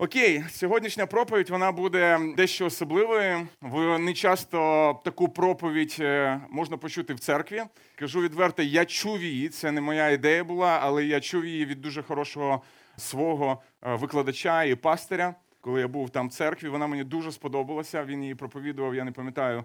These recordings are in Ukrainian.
Окей, сьогоднішня проповідь вона буде дещо особливою. Ви не часто таку проповідь е, можна почути в церкві. Кажу відверто, я чув її. Це не моя ідея була, але я чув її від дуже хорошого свого е, викладача і пастиря. Коли я був там в церкві, вона мені дуже сподобалася. Він її проповідував, я не пам'ятаю,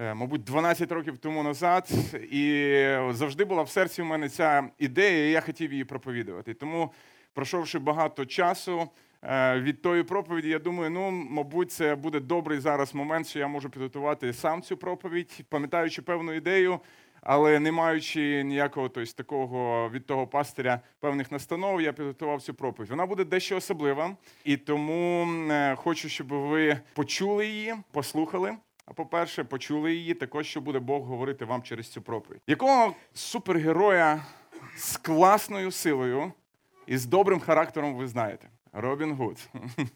е, мабуть, 12 років тому назад. І завжди була в серці у мене ця ідея, і я хотів її проповідувати. Тому, пройшовши багато часу. Е, від тої проповіді, я думаю, ну, мабуть, це буде добрий зараз момент, що я можу підготувати сам цю проповідь, пам'ятаючи певну ідею, але не маючи ніякого тобто, такого від того пастиря певних настанов, я підготував цю проповідь. Вона буде дещо особлива, і тому е, хочу, щоб ви почули її, послухали. А по-перше, почули її, також що буде Бог говорити вам через цю проповідь. Якого супергероя з класною силою і з добрим характером ви знаєте? Робін Гуд.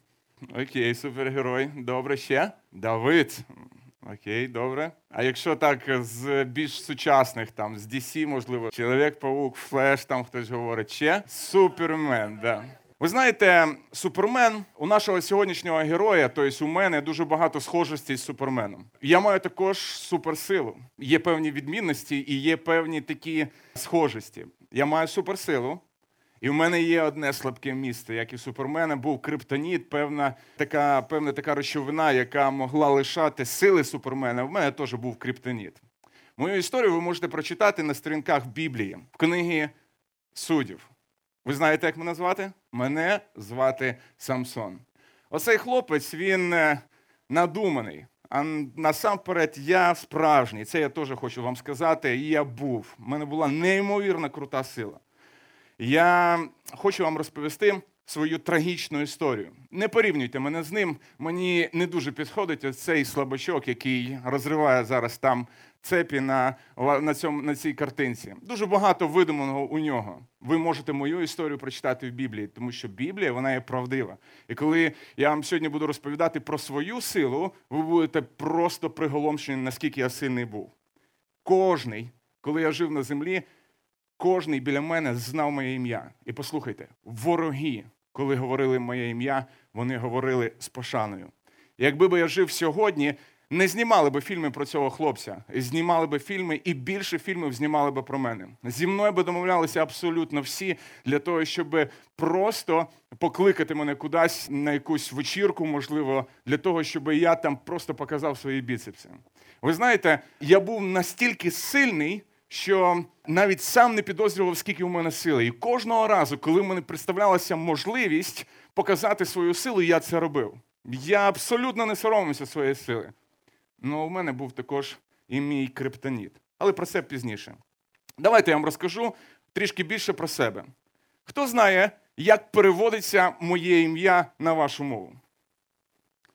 Окей, супергерой. Добре ще. Давид. Окей, добре. А якщо так з більш сучасних, там, з DC, можливо, Чоловік-паук, Флеш, там хтось говорить ще. Супермен, да. Ви знаєте, супермен у нашого сьогоднішнього героя, тобто у мене дуже багато схожостей з суперменом. Я маю також суперсилу. Є певні відмінності і є певні такі схожості. Я маю суперсилу. І в мене є одне слабке місце, як і у супермена, був криптоніт, певна така певна така речовина, яка могла лишати сили супермена. В мене теж був криптоніт. Мою історію ви можете прочитати на сторінках Біблії, в книгі суддів. Ви знаєте, як мене звати? Мене звати Самсон. Оцей хлопець, він е, надуманий. А насамперед, я справжній. Це я теж хочу вам сказати. І я був. У мене була неймовірна крута сила. Я хочу вам розповісти свою трагічну історію. Не порівнюйте мене з ним. Мені не дуже підходить цей слабачок, який розриває зараз там цепі на на, цьому, на цій картинці. Дуже багато видуманого у нього. Ви можете мою історію прочитати в Біблії, тому що Біблія вона є правдива. І коли я вам сьогодні буду розповідати про свою силу, ви будете просто приголомшені, наскільки я сильний був. Кожний, коли я жив на землі. Кожний біля мене знав моє ім'я. І послухайте, вороги, коли говорили моє ім'я, вони говорили з пошаною. Якби би я жив сьогодні, не знімали би фільми про цього хлопця, знімали би фільми, і більше фільмів знімали би про мене. Зі мною би домовлялися абсолютно всі для того, щоб просто покликати мене кудись на якусь вечірку, можливо, для того, щоб я там просто показав свої біцепси. Ви знаєте, я був настільки сильний що навіть сам не підозрював, скільки у мене сили. І кожного разу, коли мені представлялася можливість показати свою силу, я це робив. Я абсолютно не соромився своєї сили. Ну, у мене був також і мій криптоніт. Але про це пізніше. Давайте я вам розкажу трішки більше про себе. Хто знає, як переводиться моє ім'я на вашу мову?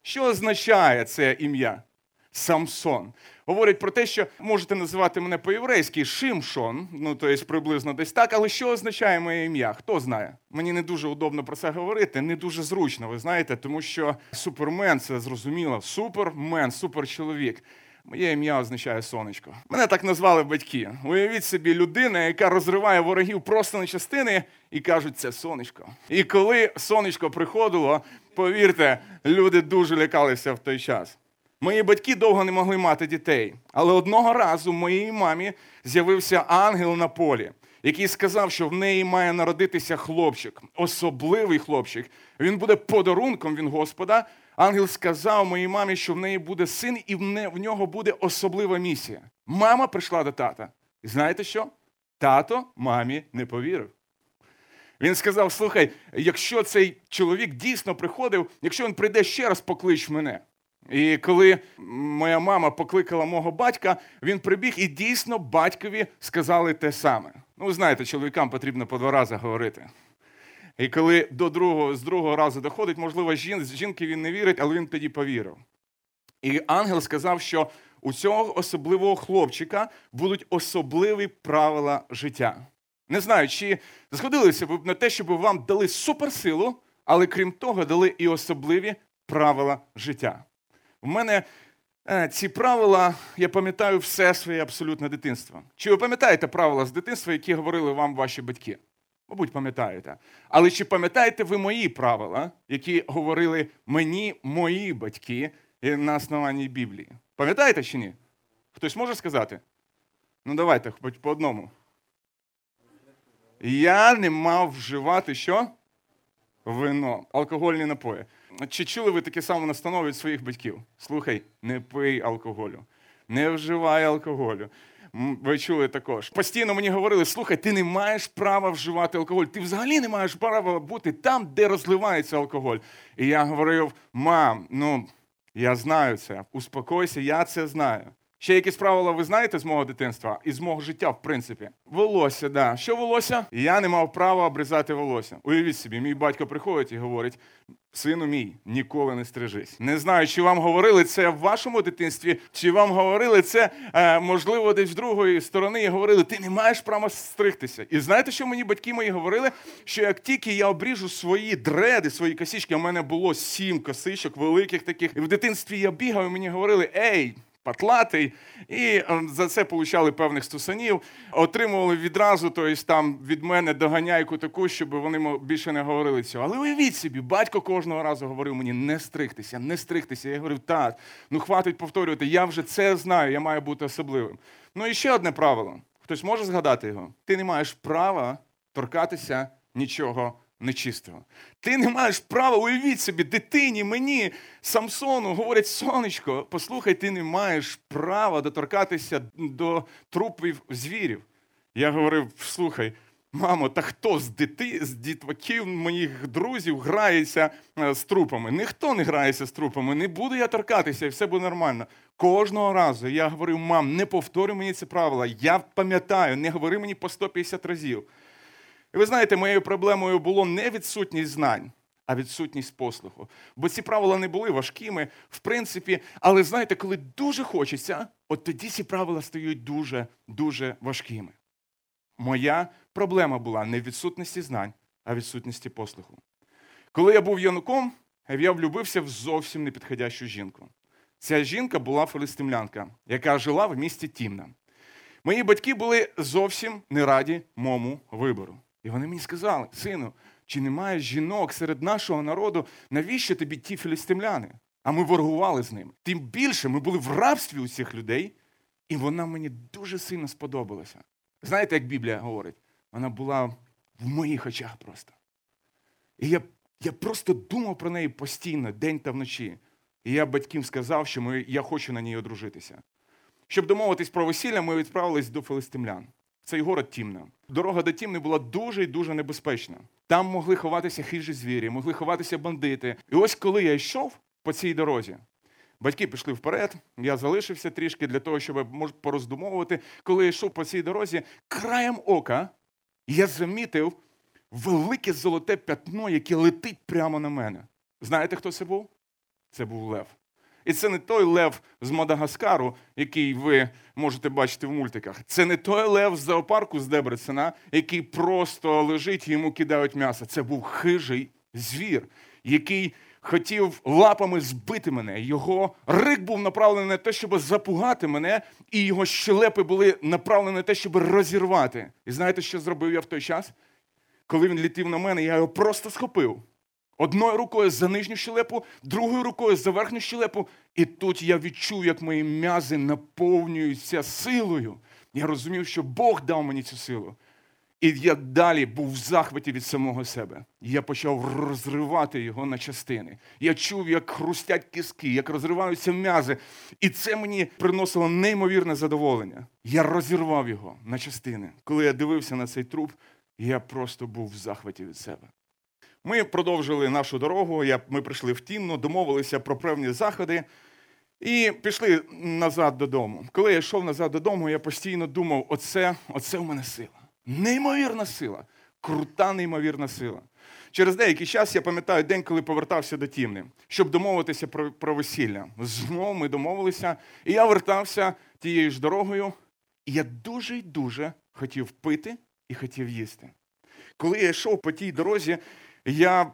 Що означає це ім'я? Самсон. Говорять про те, що можете називати мене по-єврейськи Шимшон, ну то є приблизно десь так. Але що означає моє ім'я? Хто знає? Мені не дуже удобно про це говорити, не дуже зручно, ви знаєте, тому що супермен це зрозуміло. Супермен, суперчоловік. Моє ім'я означає сонечко. Мене так назвали батьки. Уявіть собі, людина, яка розриває ворогів просто на частини і кажуть, це сонечко. І коли сонечко приходило, повірте, люди дуже лякалися в той час. Мої батьки довго не могли мати дітей. Але одного разу моїй мамі з'явився ангел на полі, який сказав, що в неї має народитися хлопчик, особливий хлопчик. Він буде подарунком він Господа. Ангел сказав моїй мамі, що в неї буде син, і в нього буде особлива місія. Мама прийшла до тата. І знаєте що? Тато мамі не повірив. Він сказав: слухай, якщо цей чоловік дійсно приходив, якщо він прийде ще раз, поклич мене. І коли моя мама покликала мого батька, він прибіг і дійсно батькові сказали те саме. Ну, ви знаєте, чоловікам потрібно по два рази говорити. І коли до другого, з другого разу доходить, можливо, жін, жінки він не вірить, але він тоді повірив. І ангел сказав, що у цього особливого хлопчика будуть особливі правила життя. Не знаю, чи згодилися б на те, щоб вам дали суперсилу, але крім того, дали і особливі правила життя. У мене е, ці правила, я пам'ятаю все своє абсолютне дитинство. Чи ви пам'ятаєте правила з дитинства, які говорили вам ваші батьки? Мабуть, пам'ятаєте. Але чи пам'ятаєте ви мої правила, які говорили мені мої батьки на основанні Біблії? Пам'ятаєте чи ні? Хтось може сказати? Ну, давайте, хоч по одному. Я не мав вживати що? Вино, алкогольні напої. Чи чули ви таке саме настанови від своїх батьків? Слухай, не пий алкоголю, не вживай алкоголю. Ви чули також. Постійно мені говорили: слухай, ти не маєш права вживати алкоголь. Ти взагалі не маєш права бути там, де розливається алкоголь. І я говорив: мам, ну я знаю це, успокойся, я це знаю. Ще якісь правила ви знаєте з мого дитинства і з мого життя, в принципі. Волосся, да. Що волосся? Я не мав права обрізати волосся. Уявіть собі, мій батько приходить і говорить: сину мій, ніколи не стрижись. Не знаю, чи вам говорили це в вашому дитинстві, чи вам говорили це, е, можливо, десь з другої сторони і говорили, ти не маєш права стригтися. І знаєте, що мені батьки мої говорили? Що як тільки я обріжу свої дреди, свої косички, у мене було сім косичок, великих таких. І в дитинстві я бігав, і мені говорили, ей патлатий, і ем, за це получали певних стусанів, отримували відразу, тобто там від мене доганяйку таку, щоб вони більше не говорили цього. Але уявіть собі, батько кожного разу говорив мені не стригтися, не стригтися. Я говорив, так, ну хватить повторювати, я вже це знаю, я маю бути особливим. Ну і ще одне правило. Хтось може згадати його? Ти не маєш права торкатися нічого нечистого. Ти не маєш права, уявіть собі, дитині, мені, Самсону, говорять, сонечко, послухай, ти не маєш права доторкатися до трупів звірів. Я говорив: слухай, мамо, та хто з дити, з дітваків моїх друзів грається е, з трупами? Ніхто не грається з трупами, не буду я торкатися, і все буде нормально. Кожного разу я говорив, мам, не повторюй мені це правило. Я пам'ятаю, не говори мені по 150 разів. І ви знаєте, моєю проблемою було не відсутність знань, а відсутність послуху. Бо ці правила не були важкими, в принципі, але знаєте, коли дуже хочеться, от тоді ці правила стають дуже-дуже важкими. Моя проблема була не в відсутності знань, а в відсутності послуху. Коли я був януком, я влюбився в зовсім непідходящу жінку. Ця жінка була филистимлянка, яка жила в місті Тімна. Мої батьки були зовсім не раді моєму вибору. І вони мені сказали, сину, чи немає жінок серед нашого народу, навіщо тобі ті філістимляни? А ми воргували з ними. Тим більше ми були в рабстві у цих людей, і вона мені дуже сильно сподобалася. Знаєте, як Біблія говорить? Вона була в моїх очах просто. І я я просто думав про неї постійно, день та вночі. І я батькам сказав, що ми, я хочу на ній одружитися. Щоб домовитись про весілля, ми відправились до филистимлян цей город Тімна. Дорога до Тімни була дуже і дуже небезпечна. Там могли ховатися хижі звірі, могли ховатися бандити. І ось коли я йшов по цій дорозі, батьки пішли вперед, я залишився трішки для того, щоб пороздумовувати. Коли я йшов по цій дорозі, краєм ока я замітив велике золоте пятно, яке летить прямо на мене. Знаєте, хто це був? Це був Лев. І це не той лев з Мадагаскару, який ви можете бачити в мультиках. Це не той лев з зоопарку з Дебрецена, який просто лежить і йому кидають м'ясо. Це був хижий звір, який хотів лапами збити мене. Його рик був направлений на те, щоб запугати мене, і його щелепи були направлені на те, щоб розірвати. І знаєте, що зробив я в той час? Коли він літів на мене, я його просто схопив. Одною рукою за нижню щелепу, другою рукою за верхню щелепу. І тут я відчув, як мої м'язи наповнюються силою. Я розумів, що Бог дав мені цю силу. І я далі був в захваті від самого себе. Я почав розривати його на частини. Я чув, як хрустять киски, як розриваються м'язи. І це мені приносило неймовірне задоволення. Я розірвав його на частини. Коли я дивився на цей труп, я просто був в захваті від себе. Ми продовжили нашу дорогу. Ми прийшли в Тімну, домовилися про певні заходи і пішли назад додому. Коли я йшов назад додому, я постійно думав: оце, оце в мене сила. Неймовірна сила, крута, неймовірна сила. Через деякий час я пам'ятаю день, коли повертався до Тімни, щоб домовитися про про весілля. Знову ми домовилися, і я вертався тією ж дорогою, і я дуже й дуже хотів пити і хотів їсти. Коли я йшов по тій дорозі, я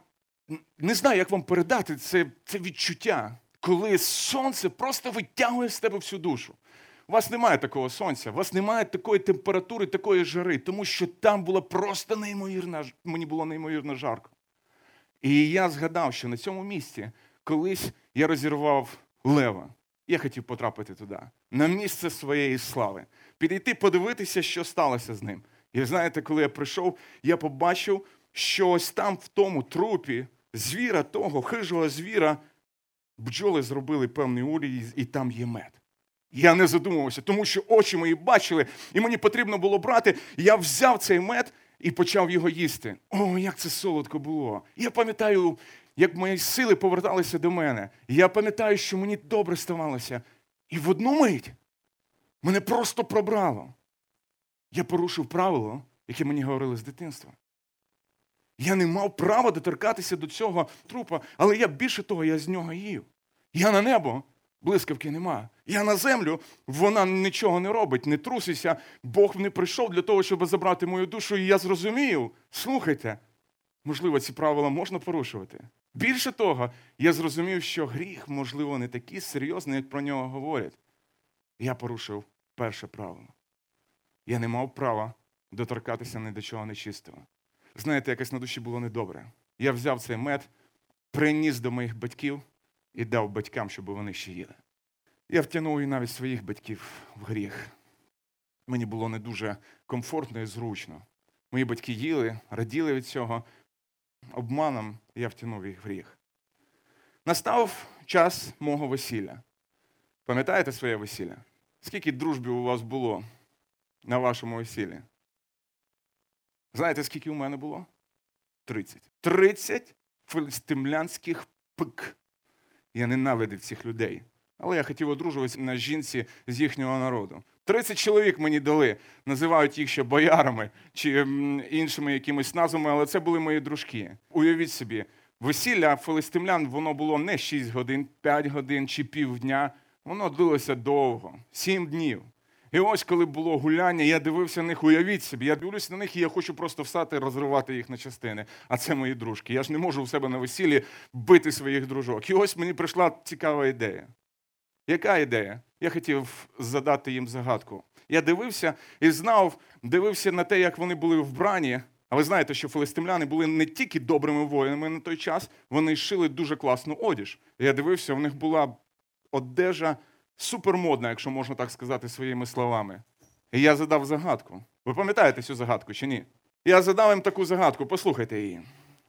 не знаю, як вам передати це, це відчуття, коли сонце просто витягує з тебе всю душу. У вас немає такого сонця, у вас немає такої температури, такої жари, тому що там було просто неймовірно, мені було неймовірно жарко. І я згадав, що на цьому місці колись я розірвав лева. Я хотів потрапити туди, на місце своєї слави, підійти, подивитися, що сталося з ним. І знаєте, коли я прийшов, я побачив, що ось там, в тому трупі, звіра того, хижого звіра, бджоли зробили певний улій, і там є мед. Я не задумувався, тому що очі мої бачили, і мені потрібно було брати. Я взяв цей мед і почав його їсти. О, як це солодко було! Я пам'ятаю, як мої сили поверталися до мене. Я пам'ятаю, що мені добре ставалося. І в одну мить мене просто пробрало. Я порушив правило, яке мені говорили з дитинства. Я не мав права доторкатися до цього трупа, але я більше того, я з нього їв. Я на небо, блискавки нема. Я на землю, вона нічого не робить, не трусися. Бог не прийшов для того, щоб забрати мою душу, і я зрозумів. Слухайте, можливо, ці правила можна порушувати. Більше того, я зрозумів, що гріх, можливо, не такий серйозний, як про нього говорять. Я порушив перше правило. Я не мав права доторкатися ні до чого нечистого. Знаєте, якось на душі було недобре. Я взяв цей мед, приніс до моїх батьків і дав батькам, щоб вони ще їли. Я втягнув і навіть своїх батьків в гріх. Мені було не дуже комфортно і зручно. Мої батьки їли, раділи від цього. Обманом я втягнув їх в гріх. Настав час мого весілля. Пам'ятаєте своє весілля? Скільки дружби у вас було на вашому весіллі? Знаєте, скільки у мене було? 30. 30 филистимлянських пик. Я ненавидив цих людей. Але я хотів одружуватися на жінці з їхнього народу. 30 чоловік мені дали, називають їх ще боярами чи іншими якимись назвами, але це були мої дружки. Уявіть собі, весілля филистимлян воно було не 6 годин, 5 годин чи півдня. Воно длилося довго, 7 днів. І ось, коли було гуляння, я дивився на них, уявіть собі, я дивлюся на них, і я хочу просто встати розривати їх на частини. А це мої дружки. Я ж не можу у себе на весіллі бити своїх дружок. І ось мені прийшла цікава ідея. Яка ідея? Я хотів задати їм загадку. Я дивився і знав, дивився на те, як вони були вбрані. А ви знаєте, що филистимляни були не тільки добрими воїнами на той час, вони шили дуже класну одіж. Я дивився, у них була одежа супермодна, якщо можна так сказати своїми словами. І я задав загадку. Ви пам'ятаєте цю загадку чи ні? Я задав їм таку загадку, послухайте її.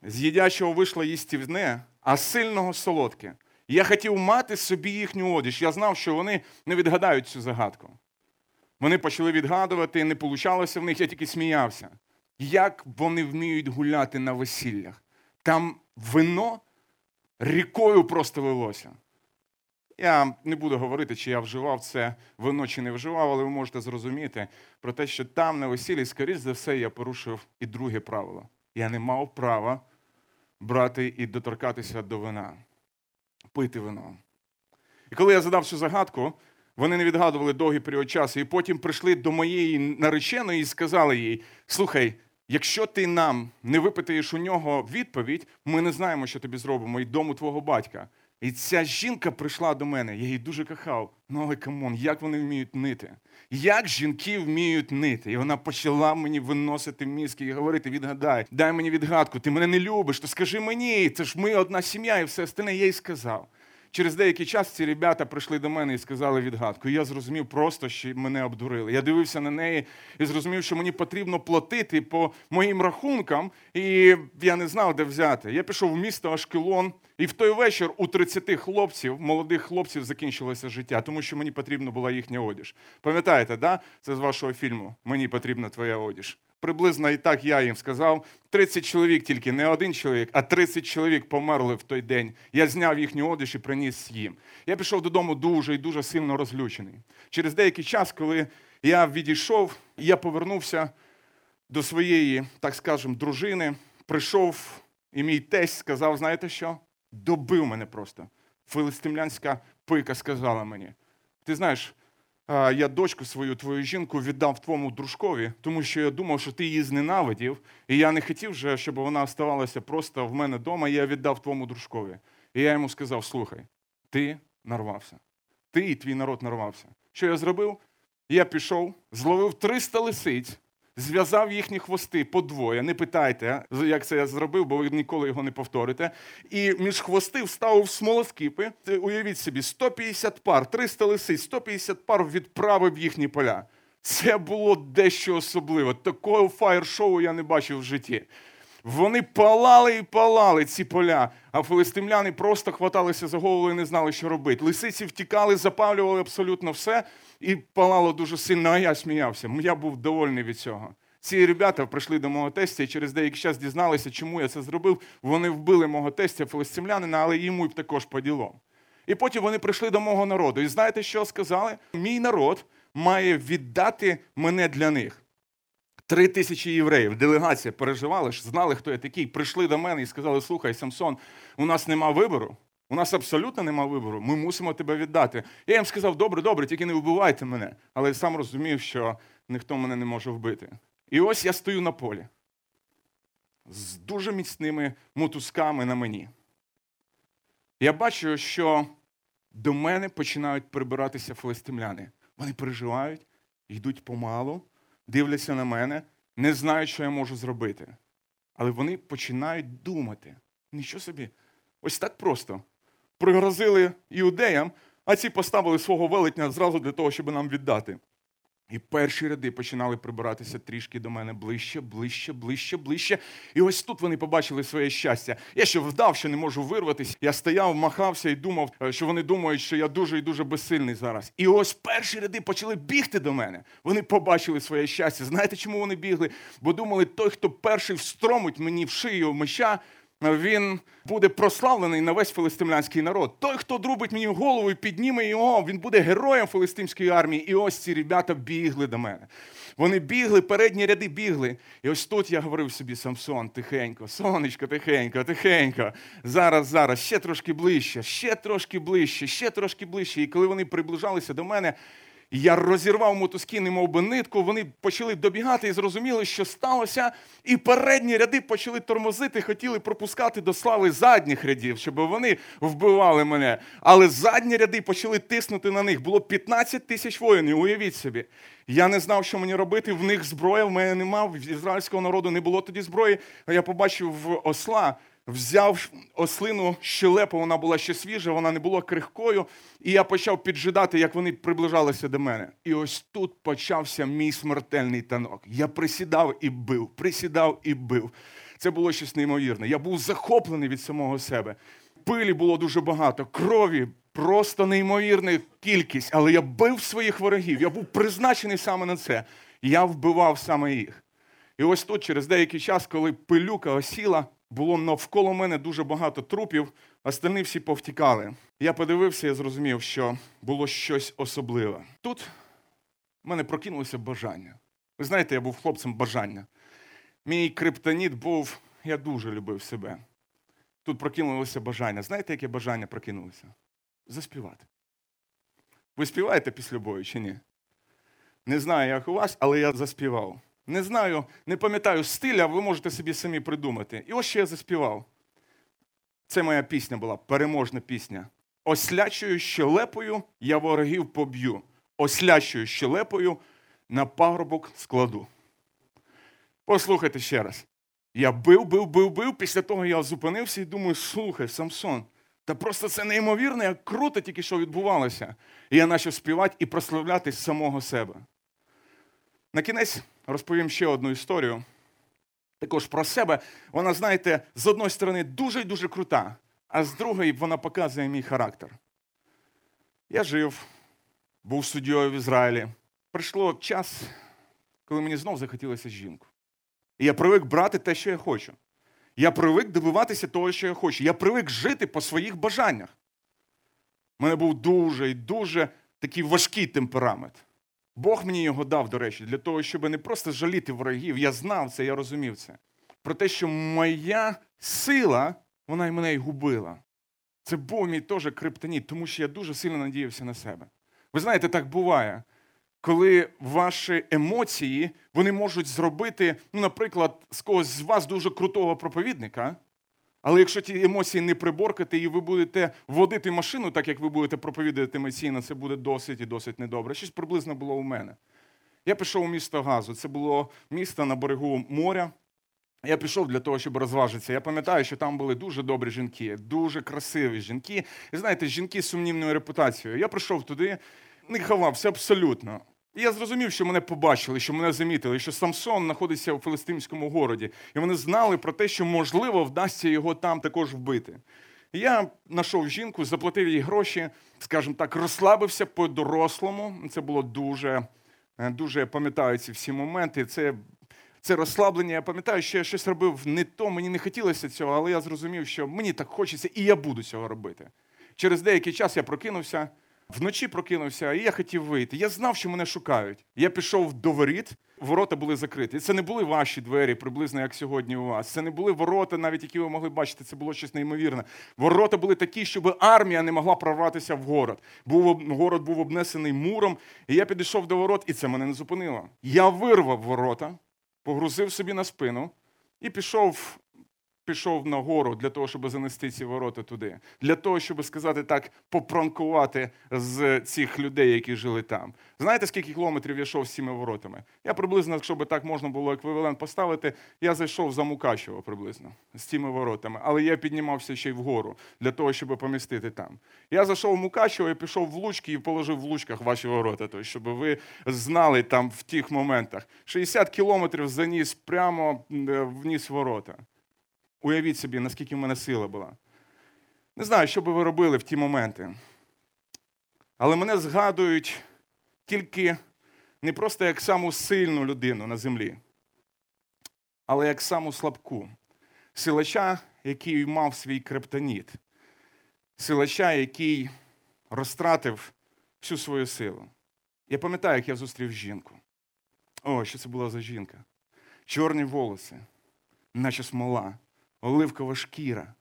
З їдячого вийшло їстівне, а сильного солодке. Я хотів мати собі їхню одіж. Я знав, що вони не відгадають цю загадку. Вони почали відгадувати, не получалося в них, я тільки сміявся. Як вони вміють гуляти на весіллях? Там вино рікою просто лилося. Я не буду говорити, чи я вживав це вино, чи не вживав, але ви можете зрозуміти про те, що там на весіллі, скоріш за все, я порушив і друге правило. Я не мав права брати і доторкатися до вина, пити вино. І коли я задав цю загадку, вони не відгадували довгий період часу, і потім прийшли до моєї нареченої і сказали їй: слухай, якщо ти нам не випитаєш у нього відповідь, ми не знаємо, що тобі зробимо, і дому твого батька. І ця жінка прийшла до мене, я її дуже кохав. Ну, але come on, як вони вміють нити? Як жінки вміють нити? І вона почала мені виносити мізки і говорити: відгадай, дай мені відгадку, ти мене не любиш, то скажи мені, це ж ми одна сім'я, і все остальне я їй сказав. Через деякий час ці ребята прийшли до мене і сказали відгадку. І я зрозумів просто, що мене обдурили. Я дивився на неї і зрозумів, що мені потрібно платити по моїм рахункам, і я не знав, де взяти. Я пішов в місто Ашкелон, і в той вечір у 30 хлопців, молодих хлопців, закінчилося життя, тому що мені потрібна була їхня одіж. Пам'ятаєте, да? Це з вашого фільму Мені потрібна твоя одіж приблизно і так я їм сказав. 30 чоловік тільки, не один чоловік, а 30 чоловік померли в той день. Я зняв їхню одяг і приніс їм. Я пішов додому дуже і дуже сильно розлючений. Через деякий час, коли я відійшов, я повернувся до своєї, так скажемо, дружини, прийшов, і мій тесть сказав: знаєте що? Добив мене просто. Филистимлянська пика сказала мені: ти знаєш, я дочку свою, твою жінку віддав твоєму дружкові, тому що я думав, що ти її зненавидів, і я не хотів, вже, щоб вона оставалася просто в мене вдома, і я віддав твоєму дружкові. І я йому сказав: слухай, ти нарвався. Ти і твій народ нарвався. Що я зробив? Я пішов, зловив 300 лисиць, зв'язав їхні хвости по двоє. Не питайте, як це я зробив, бо ви ніколи його не повторите. І між хвости вставив смолоскипи. Уявіть собі, 150 пар, 300 лисиць, 150 пар відправив їхні поля. Це було дещо особливе. Такого фаєр-шоу я не бачив в житті. Вони палали і палали ці поля, а филистимляни просто хваталися за голову і не знали, що робити. Лисиці втікали, запалювали абсолютно все, і палало дуже сильно, а я сміявся. Я був довольний від цього. Ці ребята прийшли до мого тестя і через деякий час дізналися, чому я це зробив. Вони вбили мого тестя филистимлянина, але йому також по ділом. І потім вони прийшли до мого народу. І знаєте, що сказали? Мій народ має віддати мене для них. Три тисячі євреїв, делегація переживали, знали, хто я такий. Прийшли до мене і сказали: Слухай, Самсон, у нас нема вибору. У нас абсолютно нема вибору. Ми мусимо тебе віддати. Я їм сказав: добре, добре, тільки не вбивайте мене. Але я сам розумів, що ніхто мене не може вбити. І ось я стою на полі з дуже міцними мотузками на мені. Я бачу, що до мене починають прибиратися филистимляни. Вони переживають, йдуть помалу, дивляться на мене, не знають, що я можу зробити. Але вони починають думати. Нічого собі. Ось так просто. Пригрозили іудеям, а ці поставили свого велетня зразу для того, щоб нам віддати. І перші ряди починали прибиратися трішки до мене ближче, ближче, ближче, ближче. І ось тут вони побачили своє щастя. Я ще вдав, що не можу вирватися. Я стояв, махався і думав, е, що вони думають, що я дуже і дуже безсильний зараз. І ось перші ряди почали бігти до мене. Вони побачили своє щастя. Знаєте, чому вони бігли? Бо думали, той, хто перший встромить мені в шию меча, він буде прославлений на весь филистимлянський народ. Той, хто друбить мені голову і підніме його, він буде героєм филистимської армії. І ось ці ребята бігли до мене. Вони бігли, передні ряди бігли. І ось тут я говорив собі, Самсон, тихенько, сонечко, тихенько, тихенько. Зараз, зараз, ще трошки ближче, ще трошки ближче, ще трошки ближче. І коли вони приближалися до мене, я розірвав мотузки, немов би нитку, вони почали добігати і зрозуміли, що сталося. І передні ряди почали тормозити, хотіли пропускати до слави задніх рядів, щоб вони вбивали мене. Але задні ряди почали тиснути на них. Було 15 тисяч воїнів, уявіть собі. Я не знав, що мені робити. В них зброя, в мене нема, в ізраїльського народу не було тоді зброї. Я побачив осла взяв ослину щелепу, вона була ще свіжа, вона не була крихкою. І я почав піджидати, як вони приближалися до мене. І ось тут почався мій смертельний танок. Я присідав і бив, присідав і бив. Це було щось неймовірне. Я був захоплений від самого себе. Пилі було дуже багато, крові. Просто неймовірна кількість, але я бив своїх ворогів. Я був призначений саме на це. Я вбивав саме їх. І ось тут, через деякий час, коли пилюка осіла, було навколо мене дуже багато трупів, остальні всі повтікали. Я подивився і зрозумів, що було щось особливе. Тут в мене прокинулося бажання. Ви знаєте, я був хлопцем бажання. Мій криптоніт був, я дуже любив себе. Тут прокинулося бажання. Знаєте, яке бажання прокинулося? Заспівати. Ви співаєте після бою чи ні? Не знаю, як у вас, але я заспівав. Не знаю, не пам'ятаю стиля, ви можете собі самі придумати. І ось що я заспівав. Це моя пісня була, переможна пісня. Ослячою щелепою я ворогів поб'ю. Ослячою щелепою на пагорбок складу. Послухайте ще раз. Я бив, бив, бив, бив. Після того я зупинився і думаю, слухай, Самсон, та просто це неймовірно, як круто тільки що відбувалося. І я почав співати і прославляти самого себе. На кінець розповім ще одну історію. Також про себе. Вона, знаєте, з одної сторони дуже і дуже крута, а з другої вона показує мій характер. Я жив, був суддєю в Ізраїлі. Прийшло час, коли мені знов захотілося жінку. І я привик брати те, що я хочу. Я привик добиватися того, що я хочу. Я привик жити по своїх бажаннях. У мене був дуже і дуже такий важкий темперамент. Бог мені його дав, до речі, для того, щоб не просто жаліти ворогів. Я знав це, я розумів це. Про те, що моя сила, вона й мене й губила. Це був мій теж криптоніт, тому що я дуже сильно надіявся на себе. Ви знаєте, так буває, коли ваші емоції вони можуть зробити, ну, наприклад, з когось з вас дуже крутого проповідника, Але якщо ті емоції не приборкати, і ви будете водити машину, так як ви будете проповідувати емоційно, це буде досить і досить недобре. Щось приблизно було у мене. Я пішов у місто Газу. Це було місто на берегу моря. Я пішов для того, щоб розважитися. Я пам'ятаю, що там були дуже добрі жінки, дуже красиві жінки. І знаєте, жінки з сумнівною репутацією. Я прийшов туди, не ховався абсолютно. Я зрозумів, що мене побачили, що мене замітили, що Самсон знаходиться у Филистимському городі. І вони знали про те, що можливо вдасться його там також вбити. Я знайшов жінку, заплатив їй гроші, скажімо так, розслабився по-дорослому. Це було дуже, е, дуже пам'ятаю ці всі моменти. Це це розслаблення. Я пам'ятаю, що я щось робив не то, мені не хотілося цього, але я зрозумів, що мені так хочеться, і я буду цього робити. Через деякий час я прокинувся, вночі прокинувся, і я хотів вийти. Я знав, що мене шукають. Я пішов до воріт, ворота були закриті. Це не були ваші двері, приблизно як сьогодні у вас. Це не були ворота, навіть які ви могли бачити. Це було щось неймовірне. Ворота були такі, щоб армія не могла прорватися в город. Був город був обнесений муром. І я підійшов до ворот, і це мене не зупинило. Я вирвав ворота погрузив собі на спину і пішов пішов на гору для того, щоб занести ці ворота туди, для того, щоб сказати так, попранкувати з цих людей, які жили там. Знаєте, скільки кілометрів я йшов з цими воротами? Я приблизно, якщо би так можна було еквівалент поставити, я зайшов за Мукачево приблизно з цими воротами, але я піднімався ще й вгору для того, щоб помістити там. Я зайшов в Мукачево і пішов в Лучки і положив в Лучках ваші ворота, тобто, щоб ви знали там в тих моментах. 60 кілометрів заніс прямо вніс ворота. Уявіть собі, наскільки в мене сила була. Не знаю, що би ви робили в ті моменти. Але мене згадують тільки не просто як саму сильну людину на землі, але як саму слабку. Силача, який мав свій криптоніт. Силача, який розтратив всю свою силу. Я пам'ятаю, як я зустрів жінку. О, що це була за жінка? Чорні волоси, наче смола оливкова шкіра.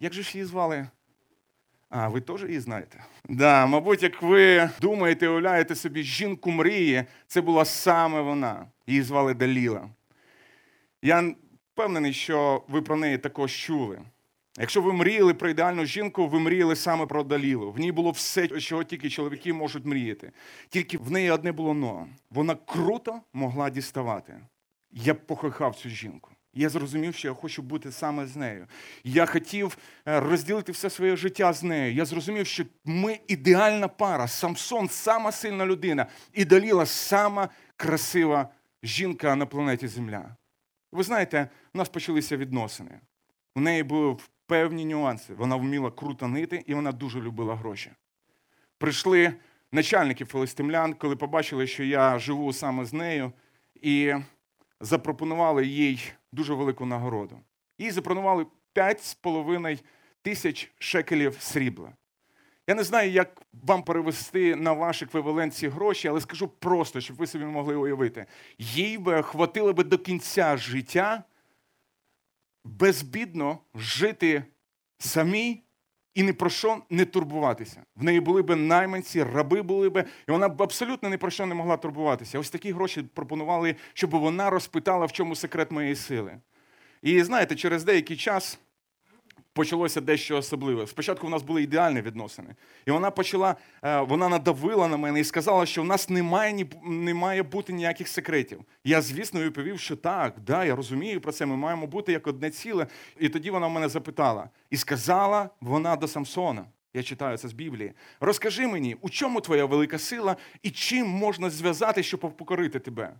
Як же ж її звали? А, ви теж її знаєте? Да, Мабуть, як ви думаєте, уявляєте собі жінку мрії, це була саме вона. Її звали Даліла. Я впевнений, що ви про неї також чули. Якщо ви мріяли про ідеальну жінку, ви мріяли саме про Далілу. В ній було все, чого тільки чоловіки можуть мріяти. Тільки в неї одне було но. Вона круто могла діставати. Я покохав цю жінку. Я зрозумів, що я хочу бути саме з нею. Я хотів е, розділити все своє життя з нею. Я зрозумів, що ми ідеальна пара. Самсон сама сильна людина, і Даліла сама красива жінка на планеті Земля. Ви знаєте, у нас почалися відносини. У неї були певні нюанси. Вона вміла круто нити, і вона дуже любила гроші. Прийшли начальники филистимлян, коли побачили, що я живу саме з нею, і запропонували їй дуже велику нагороду. Їй запропонували 5,5 тисяч шекелів срібла. Я не знаю, як вам перевести на ваш еквівалент ці гроші, але скажу просто, щоб ви собі могли уявити. Їй би хватило би до кінця життя безбідно жити самій і ні про що не турбуватися. В неї були б найманці, раби були б, і вона б абсолютно ні про що не могла турбуватися. Ось такі гроші пропонували, щоб вона розпитала, в чому секрет моєї сили. І знаєте, через деякий час почалося дещо особливе. Спочатку в нас були ідеальні відносини. І вона почала, е, вона надавила на мене і сказала, що в нас немає не має бути ніяких секретів. Я, звісно, відповів, що так, да, я розумію про це. Ми маємо бути як одне ціле. І тоді вона мене запитала. І сказала вона до Самсона. Я читаю це з Біблії. Розкажи мені, у чому твоя велика сила і чим можна зв'язати, щоб покорити тебе?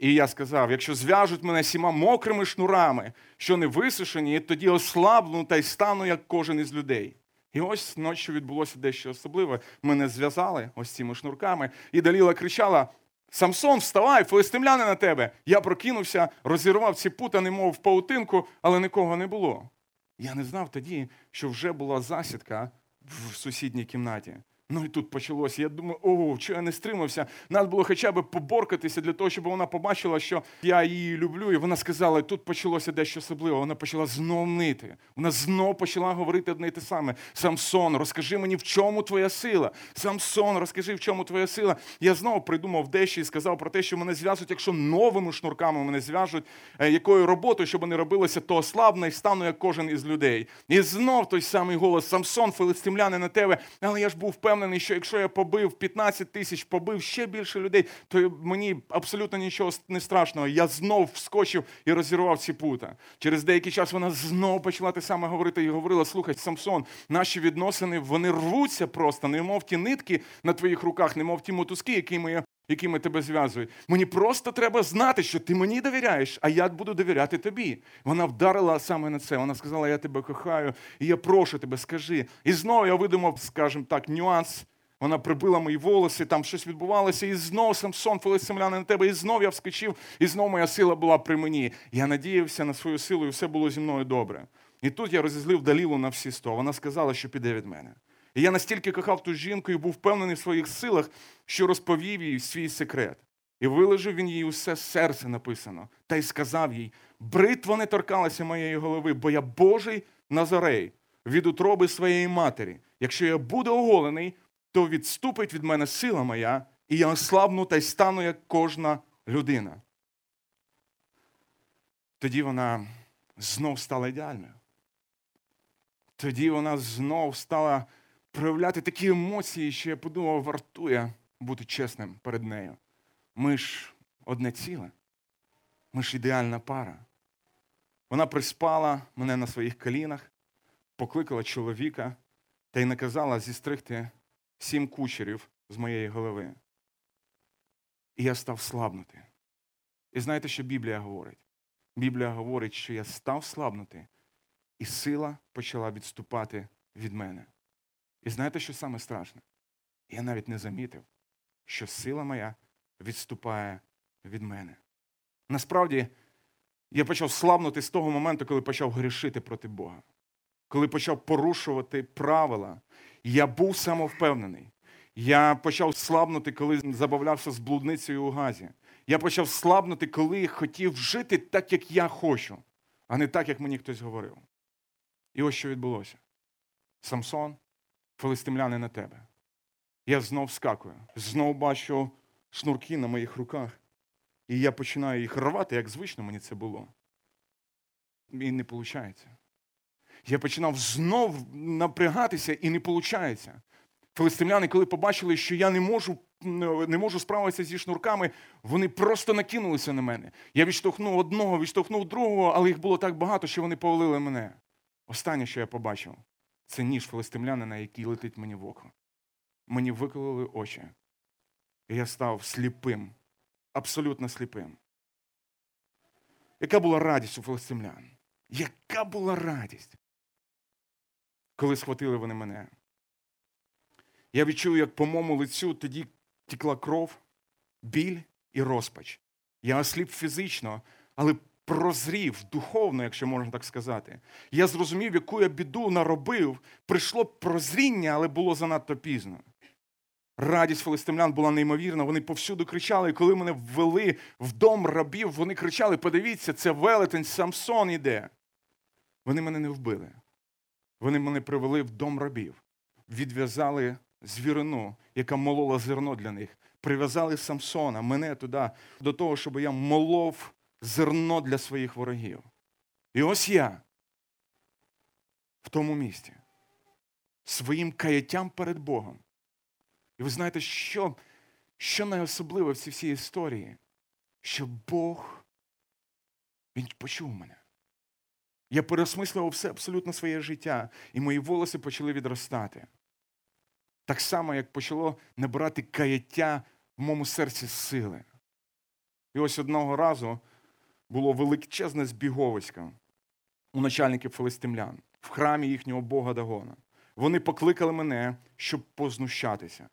І я сказав: якщо зв'яжуть мене сіма мокрими шнурами, що не висушені, тоді ослабну та й стану, як кожен із людей. І ось ночі відбулося дещо особливе. Мене зв'язали ось цими шнурками, і Даліла кричала: Самсон, вставай, филистимляни на тебе! Я прокинувся, розірвав ці пута, немов в паутинку, але нікого не було. Я не знав тоді, що вже була засідка в сусідній кімнаті. Ну і тут почалося. Я думаю, о, що я не стримався. Надо було хоча б поборкатися для того, щоб вона побачила, що я її люблю. І вона сказала, і тут почалося дещо особливе. Вона почала знов нити. Вона знов почала говорити одне й те саме. Самсон, розкажи мені, в чому твоя сила. Самсон, розкажи, в чому твоя сила. Я знову придумав дещо і сказав про те, що мене зв'яжуть, якщо новими шнурками мене зв'яжуть, е, якою роботою, щоб не робилося, то ослабне і стану як кожен із людей. І знов той самий голос Самсон, филистимляни на тебе. Але я ж був впевнений впевнений, що якщо я побив 15 тисяч, побив ще більше людей, то мені абсолютно нічого не страшного. Я знов вскочив і розірвав ці пута. Через деякий час вона знов почала те саме говорити і говорила: слухай, Самсон, наші відносини вони рвуться просто, немов ті нитки на твоїх руках, немов ті мотузки, якими я. Якими тебе зв'язують. Мені просто треба знати, що ти мені довіряєш, а я буду довіряти тобі. Вона вдарила саме на це. Вона сказала: Я тебе кохаю, і я прошу тебе, скажи. І знову я видумав, скажімо так, нюанс. Вона прибила мої волоси, там щось відбувалося, і знову Самсон, филистимляни на тебе, і знов я вскочив, і знову моя сила була при мені. Я надіявся на свою силу, і все було зі мною добре. І тут я розізлив Далілу на всі сто. Вона сказала, що піде від мене. І я настільки кохав ту жінку і був впевнений в своїх силах, що розповів їй свій секрет. І виложив він їй усе серце написано, та й сказав їй: бритва не торкалася моєї голови, бо я Божий Назарей від утроби своєї матері. Якщо я буду оголений, то відступить від мене сила моя, і я ослабну та й стану, як кожна людина. Тоді вона знов стала ідеальною. Тоді вона знов стала проявляти такі емоції, що я подумав, вартує бути чесним перед нею. Ми ж одне ціле, ми ж ідеальна пара. Вона приспала мене на своїх колінах, покликала чоловіка та й наказала зістригти сім кучерів з моєї голови. І я став слабнути. І знаєте, що Біблія говорить? Біблія говорить, що я став слабнути, і сила почала відступати від мене. І знаєте, що саме страшне? Я навіть не замітив, що сила моя відступає від мене. Насправді, я почав слабнути з того моменту, коли почав грішити проти Бога, коли почав порушувати правила. Я був самовпевнений. Я почав слабнути, коли забавлявся з блудницею у газі. Я почав слабнути, коли хотів жити так, як я хочу, а не так, як мені хтось говорив. І ось що відбулося. Самсон филистимляни на тебе. Я знов скакую, знов бачу шнурки на моїх руках. І я починаю їх рвати, як звично мені це було. І не виходить. Я починав знов напрягатися, і не виходить. Филистимляни, коли побачили, що я не можу не можу справитися зі шнурками, вони просто накинулися на мене. Я відштовхнув одного, відштовхнув другого, але їх було так багато, що вони повалили мене. Останнє, що я побачив, це ніж филистимлянина, який летить мені в око. Мені виколили очі. І я став сліпим, абсолютно сліпим. Яка була радість у филистимлян? Яка була радість, коли схватили вони мене? Я відчув, як по моєму лицю тоді тікла кров, біль і розпач. Я осліп фізично, але прозрів духовно, якщо можна так сказати. Я зрозумів, яку я біду наробив. Прийшло прозріння, але було занадто пізно. Радість филистимлян була неймовірна. Вони повсюду кричали, і коли мене ввели в дом рабів, вони кричали: подивіться, це велетень Самсон іде. Вони мене не вбили. Вони мене привели в дом рабів, відв'язали звірину, яка молола зерно для них. Прив'язали Самсона, мене туди, до того, щоб я молов зерно для своїх ворогів. І ось я в тому місці своїм каяттям перед Богом. І ви знаєте, що що найособливе в цій всій історії? Що Бог, Він почув мене. Я переосмислював все абсолютно своє життя, і мої волоси почали відростати. Так само, як почало набирати каяття в моєму серці сили. І ось одного разу було величезне збіговисько у начальників филистимлян в храмі їхнього Бога Дагона. Вони покликали мене, щоб познущатися.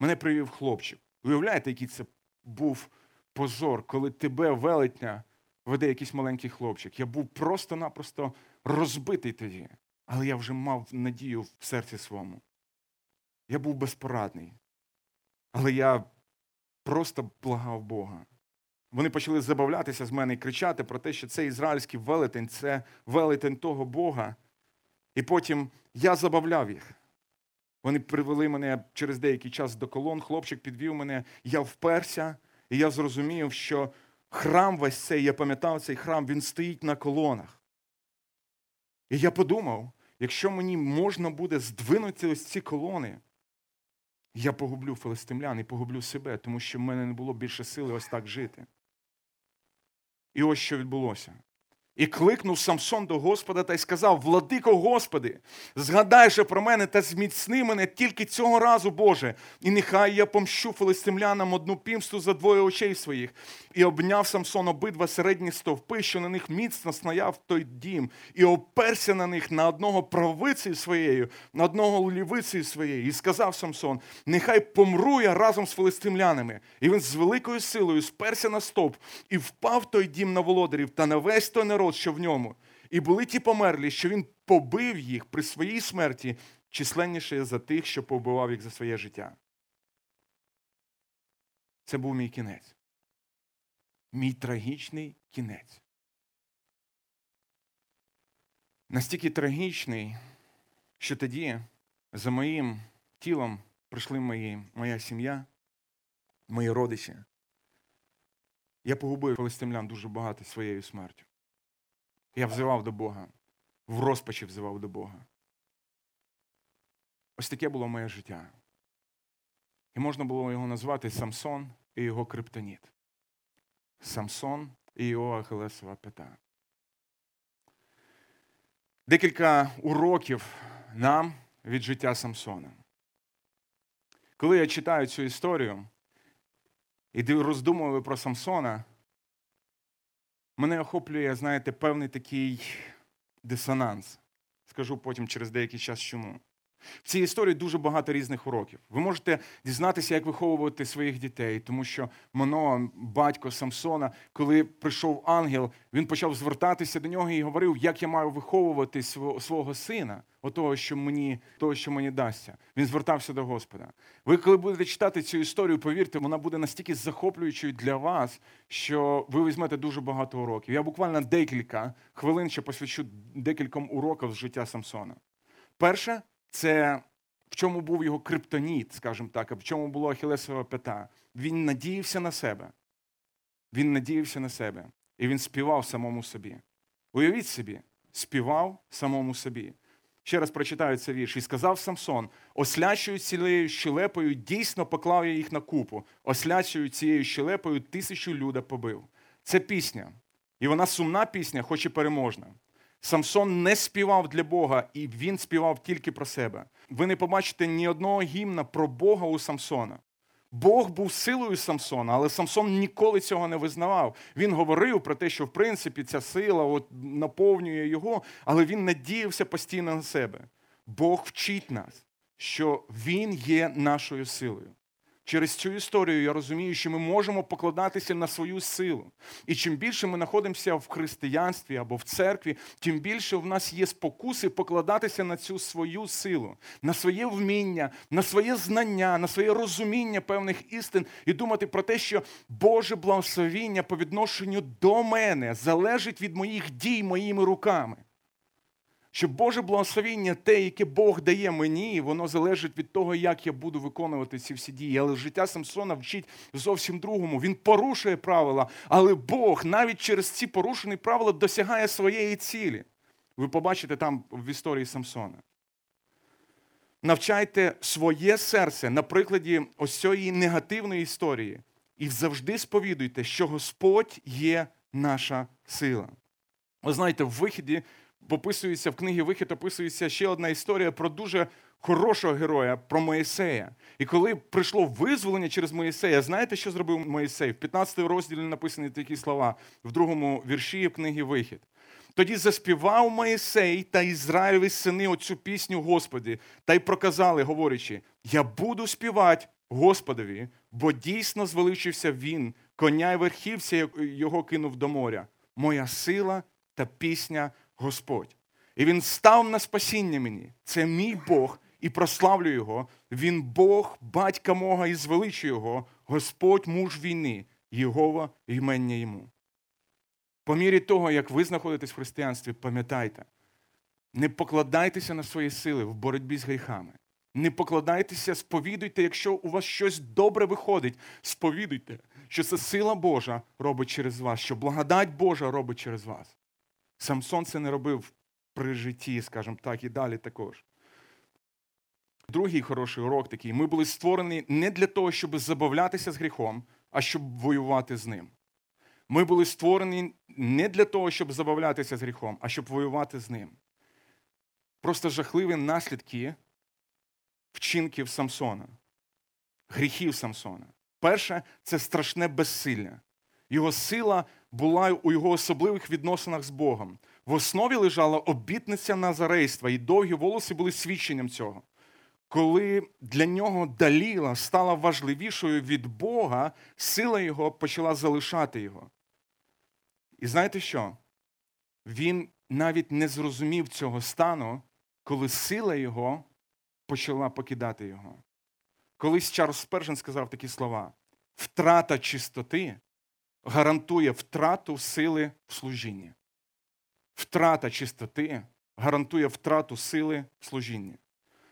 Мене привів хлопчик. Уявляєте, який це був позор, коли тебе велетня веде якийсь маленький хлопчик. Я був просто-напросто розбитий тоді, але я вже мав надію в серці своєму. Я був безпорадний. Але я просто благав Бога. Вони почали забавлятися з мене і кричати про те, що це ізраїльський велетень, це велетень того Бога. І потім я забавляв їх. Вони привели мене через деякий час до колон, хлопчик підвів мене, я вперся, і я зрозумів, що храм весь цей, я пам'ятав цей храм, він стоїть на колонах. І я подумав, якщо мені можна буде здвинути ось ці колони, я погублю филистимлян і погублю себе, тому що в мене не було більше сили ось так жити. І ось що відбулося. І кликнув Самсон до Господа та й сказав: Владико Господи, згадай же про мене та зміцни мене тільки цього разу, Боже, і нехай я помщу филистимлянам одну пімсту за двоє очей своїх. І обняв Самсон обидва середні стовпи, що на них міцно стояв той дім, і оперся на них на одного правицею своєю, на одного лівицею своєю. І сказав Самсон: Нехай помру я разом з филистимлянами. І він з великою силою сперся на стовп і впав той дім на володарів та на весь той народ народ, що в ньому, і були ті померлі, що він побив їх при своїй смерті численніше за тих, що побивав їх за своє життя. Це був мій кінець. Мій трагічний кінець. Настільки трагічний, що тоді за моїм тілом прийшли мої, моя сім'я, мої родичі. Я погубив филистимлян дуже багато своєю смертю. Я взивав до Бога, в розпачі взивав до Бога. Ось таке було моє життя. І можна було його назвати Самсон і його криптоніт. Самсон і його Ахилесова пята. Декілька уроків нам від життя Самсона. Коли я читаю цю історію і роздумую про Самсона, мене охоплює, знаєте, певний такий дисонанс. Скажу потім через деякий час чому. В цій історії дуже багато різних уроків. Ви можете дізнатися, як виховувати своїх дітей, тому що Моно, батько Самсона, коли прийшов ангел, він почав звертатися до нього і говорив, як я маю виховувати свого, свого сина, отого, що мені того, що мені дасться. Він звертався до Господа. Ви, коли будете читати цю історію, повірте, вона буде настільки захоплюючою для вас, що ви візьмете дуже багато уроків. Я буквально декілька хвилин ще посвячу декільком урокам з життя Самсона. Перше це в чому був його криптоніт, скажімо так, а в чому було Ахілесова п'ята. Він надіявся на себе. Він надіявся на себе. І він співав самому собі. Уявіть собі, співав самому собі. Ще раз прочитаю цей вірш. І сказав Самсон: ослячою цілею щелепою дійсно поклав я їх на купу, ослячою цією щелепою тисячу люда побив. Це пісня. І вона сумна пісня, хоч і переможна. Самсон не співав для Бога, і він співав тільки про себе. Ви не побачите ні одного гімна про Бога у Самсона. Бог був силою Самсона, але Самсон ніколи цього не визнавав. Він говорив про те, що в принципі ця сила от, наповнює його, але він надіявся постійно на себе. Бог вчить нас, що Він є нашою силою. Через цю історію я розумію, що ми можемо покладатися на свою силу. І чим більше ми знаходимося в християнстві або в церкві, тим більше в нас є спокуси покладатися на цю свою силу, на своє вміння, на своє знання, на своє розуміння певних істин і думати про те, що Боже благословіння по відношенню до мене залежить від моїх дій моїми руками. Що Боже благословіння, те, яке Бог дає мені, воно залежить від того, як я буду виконувати ці всі дії. Але життя Самсона вчить зовсім другому. Він порушує правила, але Бог навіть через ці порушені правила досягає своєї цілі. Ви побачите там в історії Самсона. Навчайте своє серце на прикладі ось цієї негативної історії. І завжди сповідуйте, що Господь є наша сила. Ви знаєте, в вихіді описується в книгі Вихід, описується ще одна історія про дуже хорошого героя, про Моїсея. І коли прийшло визволення через Моїсея, знаєте, що зробив Моїсей? В 15 розділі написані такі слова в другому вірші книги Вихід. Тоді заспівав Моїсей та Ізраїлеві сини оцю пісню Господі, та й проказали, говорячи: Я буду співати Господові, бо дійсно звеличився він, коня й верхівця його кинув до моря. Моя сила та пісня Господь. І він став на спасіння мені. Це мій Бог, і прославлю Його. Він Бог, батька мого, і звеличу Його, Господь муж війни, Єгова імення йому. По мірі того, як ви знаходитесь в християнстві, пам'ятайте, не покладайтеся на свої сили в боротьбі з гріхами. Не покладайтеся, сповідуйте, якщо у вас щось добре виходить, сповідуйте, що це сила Божа робить через вас, що благодать Божа робить через вас. Самсон це не робив при житті, скажімо так, і далі також. Другий хороший урок такий: ми були створені не для того, щоб забавлятися з гріхом, а щоб воювати з ним. Ми були створені не для того, щоб забавлятися з гріхом, а щоб воювати з ним. Просто жахливі наслідки вчинків Самсона, гріхів Самсона. Перше це страшне безсилля. Його сила була у його особливих відносинах з Богом. В основі лежала обітниця назарейства, і довгі волоси були свідченням цього. Коли для нього Даліла стала важливішою від Бога, сила його почала залишати його. І знаєте що? Він навіть не зрозумів цього стану, коли сила його почала покидати його. Колись Чарльз Спержен сказав такі слова: втрата чистоти гарантує втрату сили в служінні. Втрата чистоти гарантує втрату сили в служінні.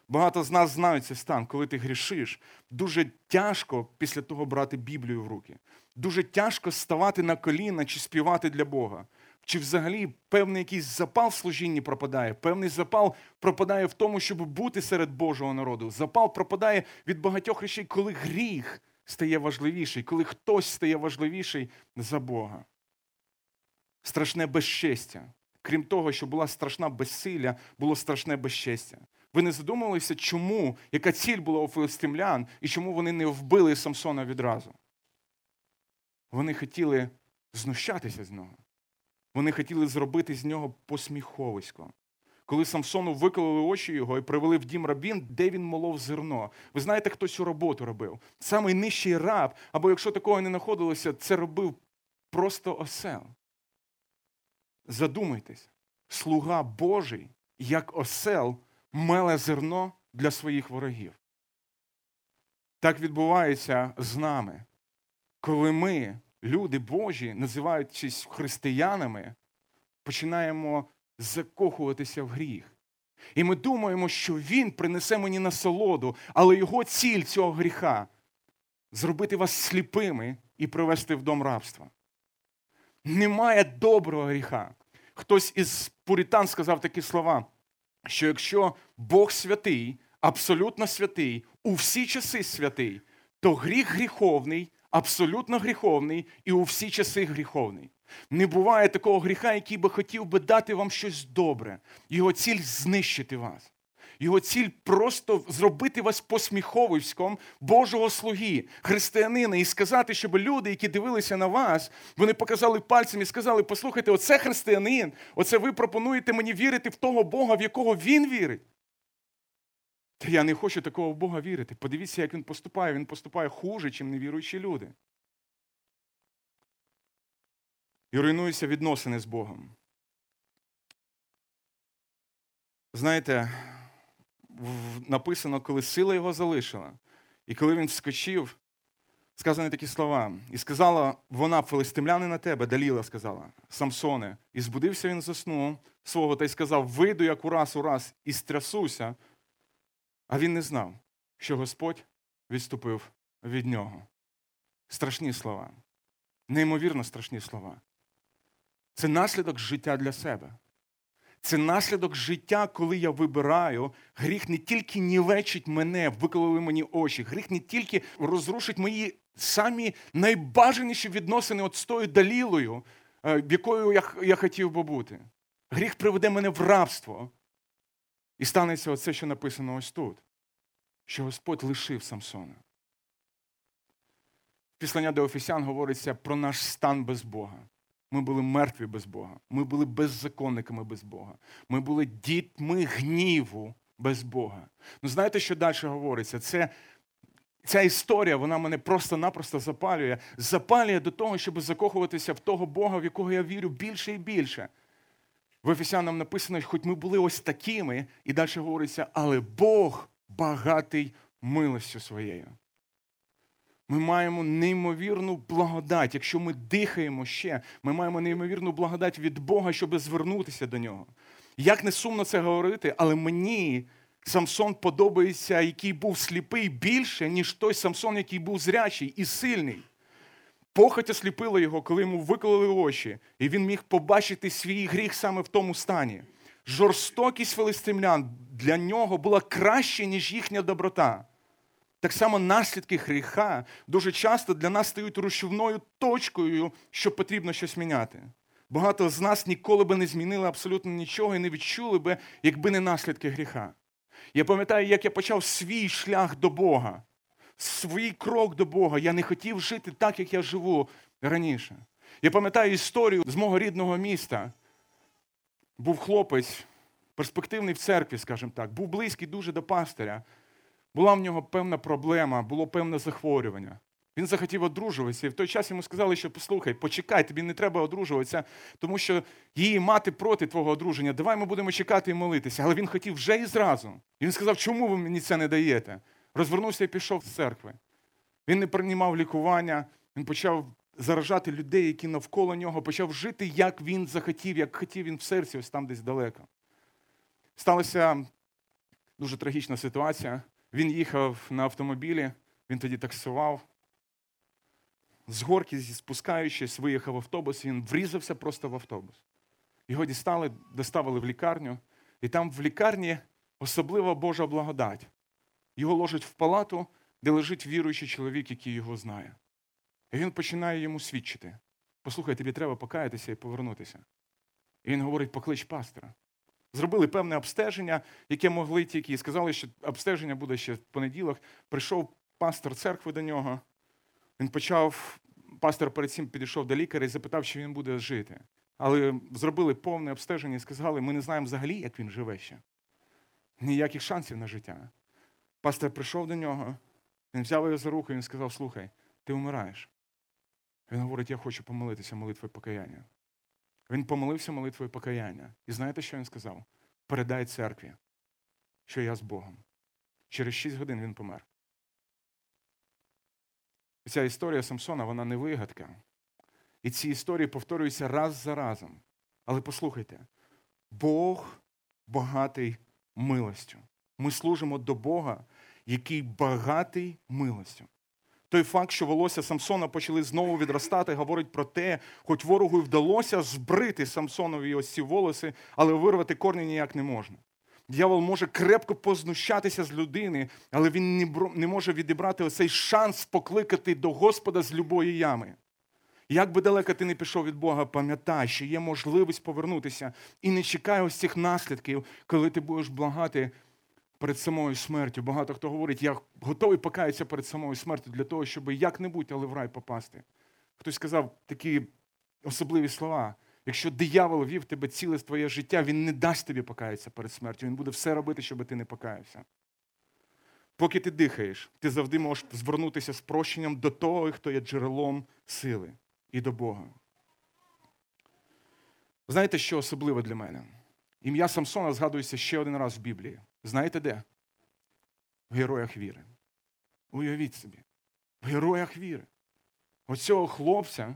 Багато з нас знають цей стан, коли ти грішиш. Дуже тяжко після того брати Біблію в руки. Дуже тяжко ставати на коліна чи співати для Бога. Чи взагалі певний якийсь запал в служінні пропадає, певний запал пропадає в тому, щоб бути серед Божого народу. Запал пропадає від багатьох речей, коли гріх стає важливіший, коли хтось стає важливіший за Бога. Страшне безчестя. Крім того, що була страшна безсилля, було страшне безчестя. Ви не задумувалися, чому, яка ціль була у филистимлян і чому вони не вбили Самсона відразу? Вони хотіли знущатися з нього. Вони хотіли зробити з нього посміховисько. Коли Самсону виколили очі його і привели в дім рабін, де він молов зерно. Ви знаєте, хто цю роботу робив? Самий нижчий раб, або якщо такого не знаходилося, це робив просто осел. Задумайтесь, слуга Божий, як осел, меле зерно для своїх ворогів. Так відбувається з нами, коли ми люди Божі, називаючись християнами, починаємо закохуватися в гріх. І ми думаємо, що Він принесе мені насолоду, але його ціль цього гріха зробити вас сліпими і привести в дом рабства. Немає доброго гріха. Хтось із пуритан сказав такі слова, що якщо Бог святий, абсолютно святий, у всі часи святий, то гріх гріховний абсолютно гріховний і у всі часи гріховний. Не буває такого гріха, який би хотів би дати вам щось добре. Його ціль знищити вас. Його ціль просто зробити вас посміховиськом Божого слуги, християнина, і сказати, щоб люди, які дивилися на вас, вони показали пальцем і сказали: послухайте, оце християнин, оце ви пропонуєте мені вірити в того Бога, в якого він вірить. Та я не хочу такого Бога вірити. Подивіться, як він поступає. Він поступає хуже, ніж невіруючі люди. І руйнуються відносини з Богом. Знаєте, написано, коли сила його залишила, і коли він вскочив, сказані такі слова. І сказала вона, филистимляни на тебе, Даліла сказала, Самсоне, і збудився він заснув свого та й сказав: Вийду, як ураз, ураз, і стрясуся. А він не знав, що Господь відступив від нього. Страшні слова. Неймовірно страшні слова. Це наслідок життя для себе. Це наслідок життя, коли я вибираю, гріх не тільки нівечить мене, викололи мені очі, гріх не тільки розрушить мої самі найбажаніші відносини от з тою далілою, е, якою я, я хотів би бути. Гріх приведе мене в рабство. І станеться оце, що написано ось тут, що Господь лишив Самсона. Післання до Офісян говориться про наш стан без Бога. Ми були мертві без Бога. Ми були беззаконниками без Бога. Ми були дітьми гніву без Бога. Ну знаєте, що далі говориться? Це, Ця історія вона мене просто-напросто запалює, запалює до того, щоб закохуватися в того Бога, в якого я вірю більше і більше. В Ефесянам написано, хоч ми були ось такими, і далі говориться, але Бог багатий милостю своєю. Ми маємо неймовірну благодать. Якщо ми дихаємо ще, ми маємо неймовірну благодать від Бога, щоб звернутися до нього. Як не сумно це говорити, але мені Самсон подобається, який був сліпий більше, ніж той Самсон, який був зрячий і сильний. Похоть осліпила його, коли йому виколили очі, і він міг побачити свій гріх саме в тому стані. Жорстокість филистимлян для нього була краще, ніж їхня доброта. Так само наслідки гріха дуже часто для нас стають рушівною точкою, що потрібно щось міняти. Багато з нас ніколи би не змінили абсолютно нічого і не відчули би, якби не наслідки гріха. Я пам'ятаю, як я почав свій шлях до Бога, свій крок до Бога. Я не хотів жити так, як я живу раніше. Я пам'ятаю історію з мого рідного міста. Був хлопець, перспективний в церкві, скажімо так, був близький дуже до пастиря. Була в нього певна проблема, було певне захворювання. Він захотів одружуватися, і в той час йому сказали, що послухай, почекай, тобі не треба одружуватися, тому що її мати проти твого одруження. Давай ми будемо чекати і молитися. Але він хотів вже і зразу. І він сказав, чому ви мені це не даєте? Розвернувся і пішов з церкви. Він не приймав лікування, він почав заражати людей, які навколо нього, почав жити, як він захотів, як хотів він в серці, ось там десь далеко. Сталася дуже трагічна ситуація. Він їхав на автомобілі, він тоді таксував. З горки, спускаючись, виїхав автобус, він врізався просто в автобус. Його дістали, доставили в лікарню, і там в лікарні особлива Божа благодать. Його ложать в палату, де лежить віруючий чоловік, який його знає. І він починає йому свідчити. Послухай, тобі треба покаятися і повернутися. І він говорить, поклич пастора. Зробили певне обстеження, яке могли тільки, і сказали, що обстеження буде ще в понеділок. Прийшов пастор церкви до нього. Він почав, пастор перед цим підійшов до лікаря і запитав, чи він буде жити. Але зробили повне обстеження і сказали, ми не знаємо взагалі, як він живе ще. Ніяких шансів на життя. Пастор прийшов до нього, він взяв його за руку і він сказав: Слухай, ти вмираєш. Він говорить, я хочу помолитися молитвою покаяння. Він помолився молитвою покаяння. І знаєте, що він сказав? Передай церкві, що я з Богом. Через шість годин він помер. І ця історія Самсона, вона не вигадка. І ці історії повторюються раз за разом. Але послухайте, Бог багатий милостю. Ми служимо до Бога, який багатий милостю. Той факт, що волосся Самсона почали знову відростати, говорить про те, хоч ворогу й вдалося збрити Самсонові ось ці волоси, але вирвати корні ніяк не можна. Дьявол може крепко познущатися з людини, але він не може відібрати оцей шанс покликати до Господа з любої ями. Як би далеко ти не пішов від Бога, пам'ятай, що є можливість повернутися і не чекай ось цих наслідків, коли ти будеш благати перед самою смертю. Багато хто говорить, я готовий покаятися перед самою смертю для того, щоб як-небудь, але в рай попасти. Хтось сказав такі особливі слова. Якщо диявол вів тебе ціле твоє життя, він не дасть тобі покаятися перед смертю. Він буде все робити, щоб ти не покаявся. Поки ти дихаєш, ти завжди можеш звернутися з прощенням до того, хто є джерелом сили і до Бога. Знаєте, що особливе для мене? Ім'я Самсона згадується ще один раз в Біблії. Знаєте де? В героях віри. Уявіть собі, в героях віри. Оцього хлопця,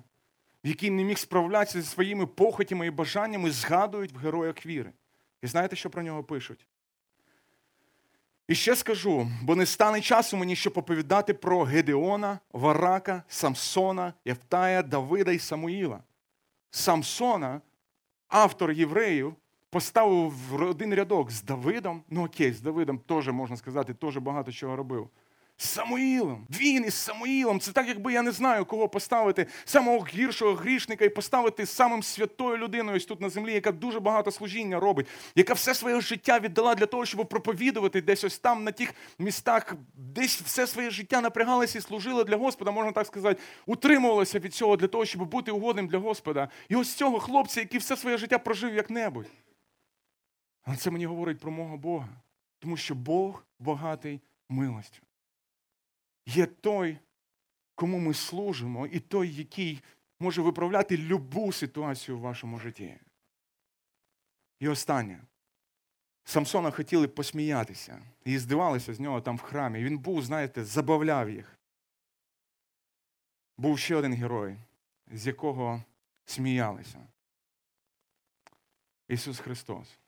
який не міг справлятися зі своїми похотями і бажаннями, згадують в героях віри. І знаєте, що про нього пишуть? І ще скажу, бо не стане часу мені, щоб оповідати про Гедеона, Варака, Самсона, Євтая, Давида і Самуїла. Самсона, автор євреїв, поставив в один рядок з Давидом. Ну окей, з Давидом теж можна сказати, теж багато чого робив. З Самуїлом. Він із Самуїлом. Це так, якби я не знаю, кого поставити, самого гіршого грішника і поставити самим святою людиною ось тут на землі, яка дуже багато служіння робить, яка все своє життя віддала для того, щоб проповідувати десь ось там, на тих містах, десь все своє життя напрягалася і служила для Господа, можна так сказати, утримувалася від цього для того, щоб бути угодним для Господа. І ось цього хлопця, який все своє життя прожив як-небудь. Але це мені говорить про мого Бога, тому що Бог багатий милостю є той, кому ми служимо, і той, який може виправляти любу ситуацію в вашому житті. І останнє. Самсона хотіли посміятися і здивалися з нього там в храмі. Він був, знаєте, забавляв їх. Був ще один герой, з якого сміялися. Ісус Христос.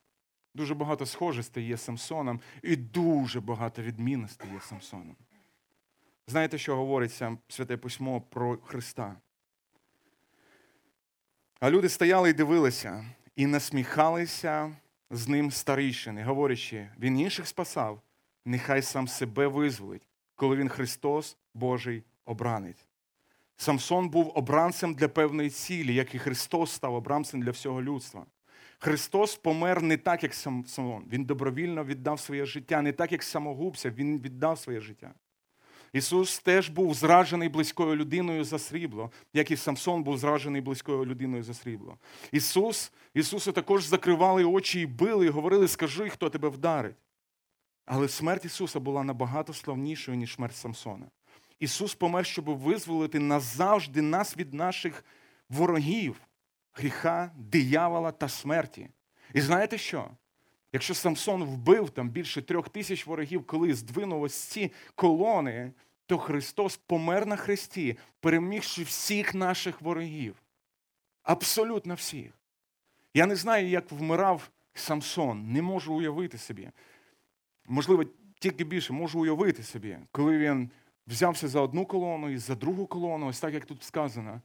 Дуже багато схожостей є Самсоном, і дуже багато відмінностей є Самсоном. Знаєте, що говориться Святе Письмо про Христа? А люди стояли і дивилися, і насміхалися з ним старішини, говорячи, він інших спасав, нехай сам себе визволить, коли він Христос, Божий обранець. Самсон був обранцем для певної цілі, як і Христос став обранцем для всього людства. Христос помер не так, як Самсон. Він добровільно віддав своє життя, не так, як самогубця, Він віддав своє життя. Ісус теж був зражений близькою людиною за срібло, як і Самсон був зражений близькою людиною за срібло. Ісус, Ісусу також закривали очі і били, і говорили, скажи, хто тебе вдарить. Але смерть Ісуса була набагато славнішою, ніж смерть Самсона. Ісус помер, щоб визволити назавжди нас від наших ворогів, гріха, диявола та смерті. І знаєте що? Якщо Самсон вбив там більше трьох тисяч ворогів, коли здвинув ось ці колони, то Христос помер на хресті, перемігши всіх наших ворогів. Абсолютно всіх. Я не знаю, як вмирав Самсон, не можу уявити собі. Можливо, тільки більше можу уявити собі, коли він взявся за одну колону і за другу колону, ось так як тут сказано,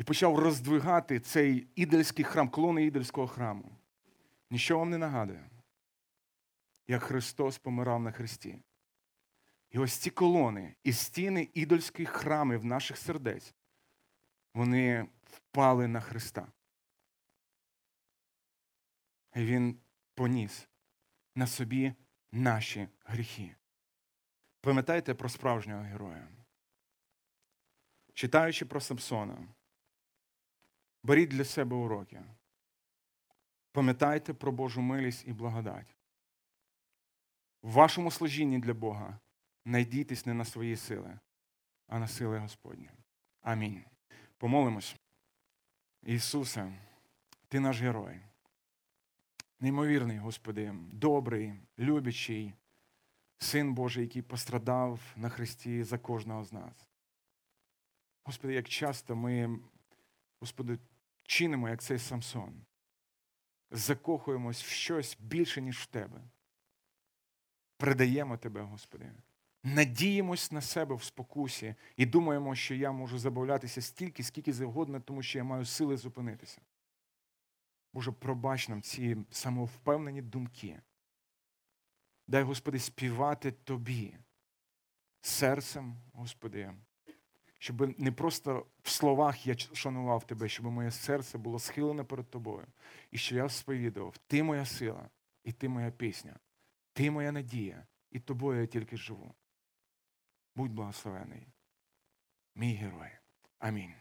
і почав роздвигати цей ідольський храм, колони ідольського храму. Нічого вам не нагадує, як Христос помирав на Христі. І ось ці колони і стіни ідольських храмів наших сердець, вони впали на Христа. І Він поніс на собі наші гріхи. Пам'ятайте про справжнього героя. Читаючи про Самсона, беріть для себе уроки. Пам'ятайте про Божу милість і благодать. В вашому служінні для Бога найдітесь не на свої сили, а на сили Господні. Амінь. Помолимось. Ісусе, Ти наш герой. Неймовірний, Господи, добрий, любячий, Син Божий, який пострадав на Христі за кожного з нас. Господи, як часто ми, Господи, чинимо, як цей Самсон закохуємось в щось більше, ніж в тебе. Предаємо тебе, Господи. Надіємось на себе в спокусі і думаємо, що я можу забавлятися стільки, скільки завгодно, тому що я маю сили зупинитися. Боже, пробач нам ці самовпевнені думки. Дай, Господи, співати Тобі серцем, Господи, щоб не просто в словах я шанував тебе, щоб моє серце було схилене перед тобою. І що я сповідував, ти моя сила, і ти моя пісня, ти моя надія, і тобою я тільки живу. Будь благословений, мій герой. Амінь.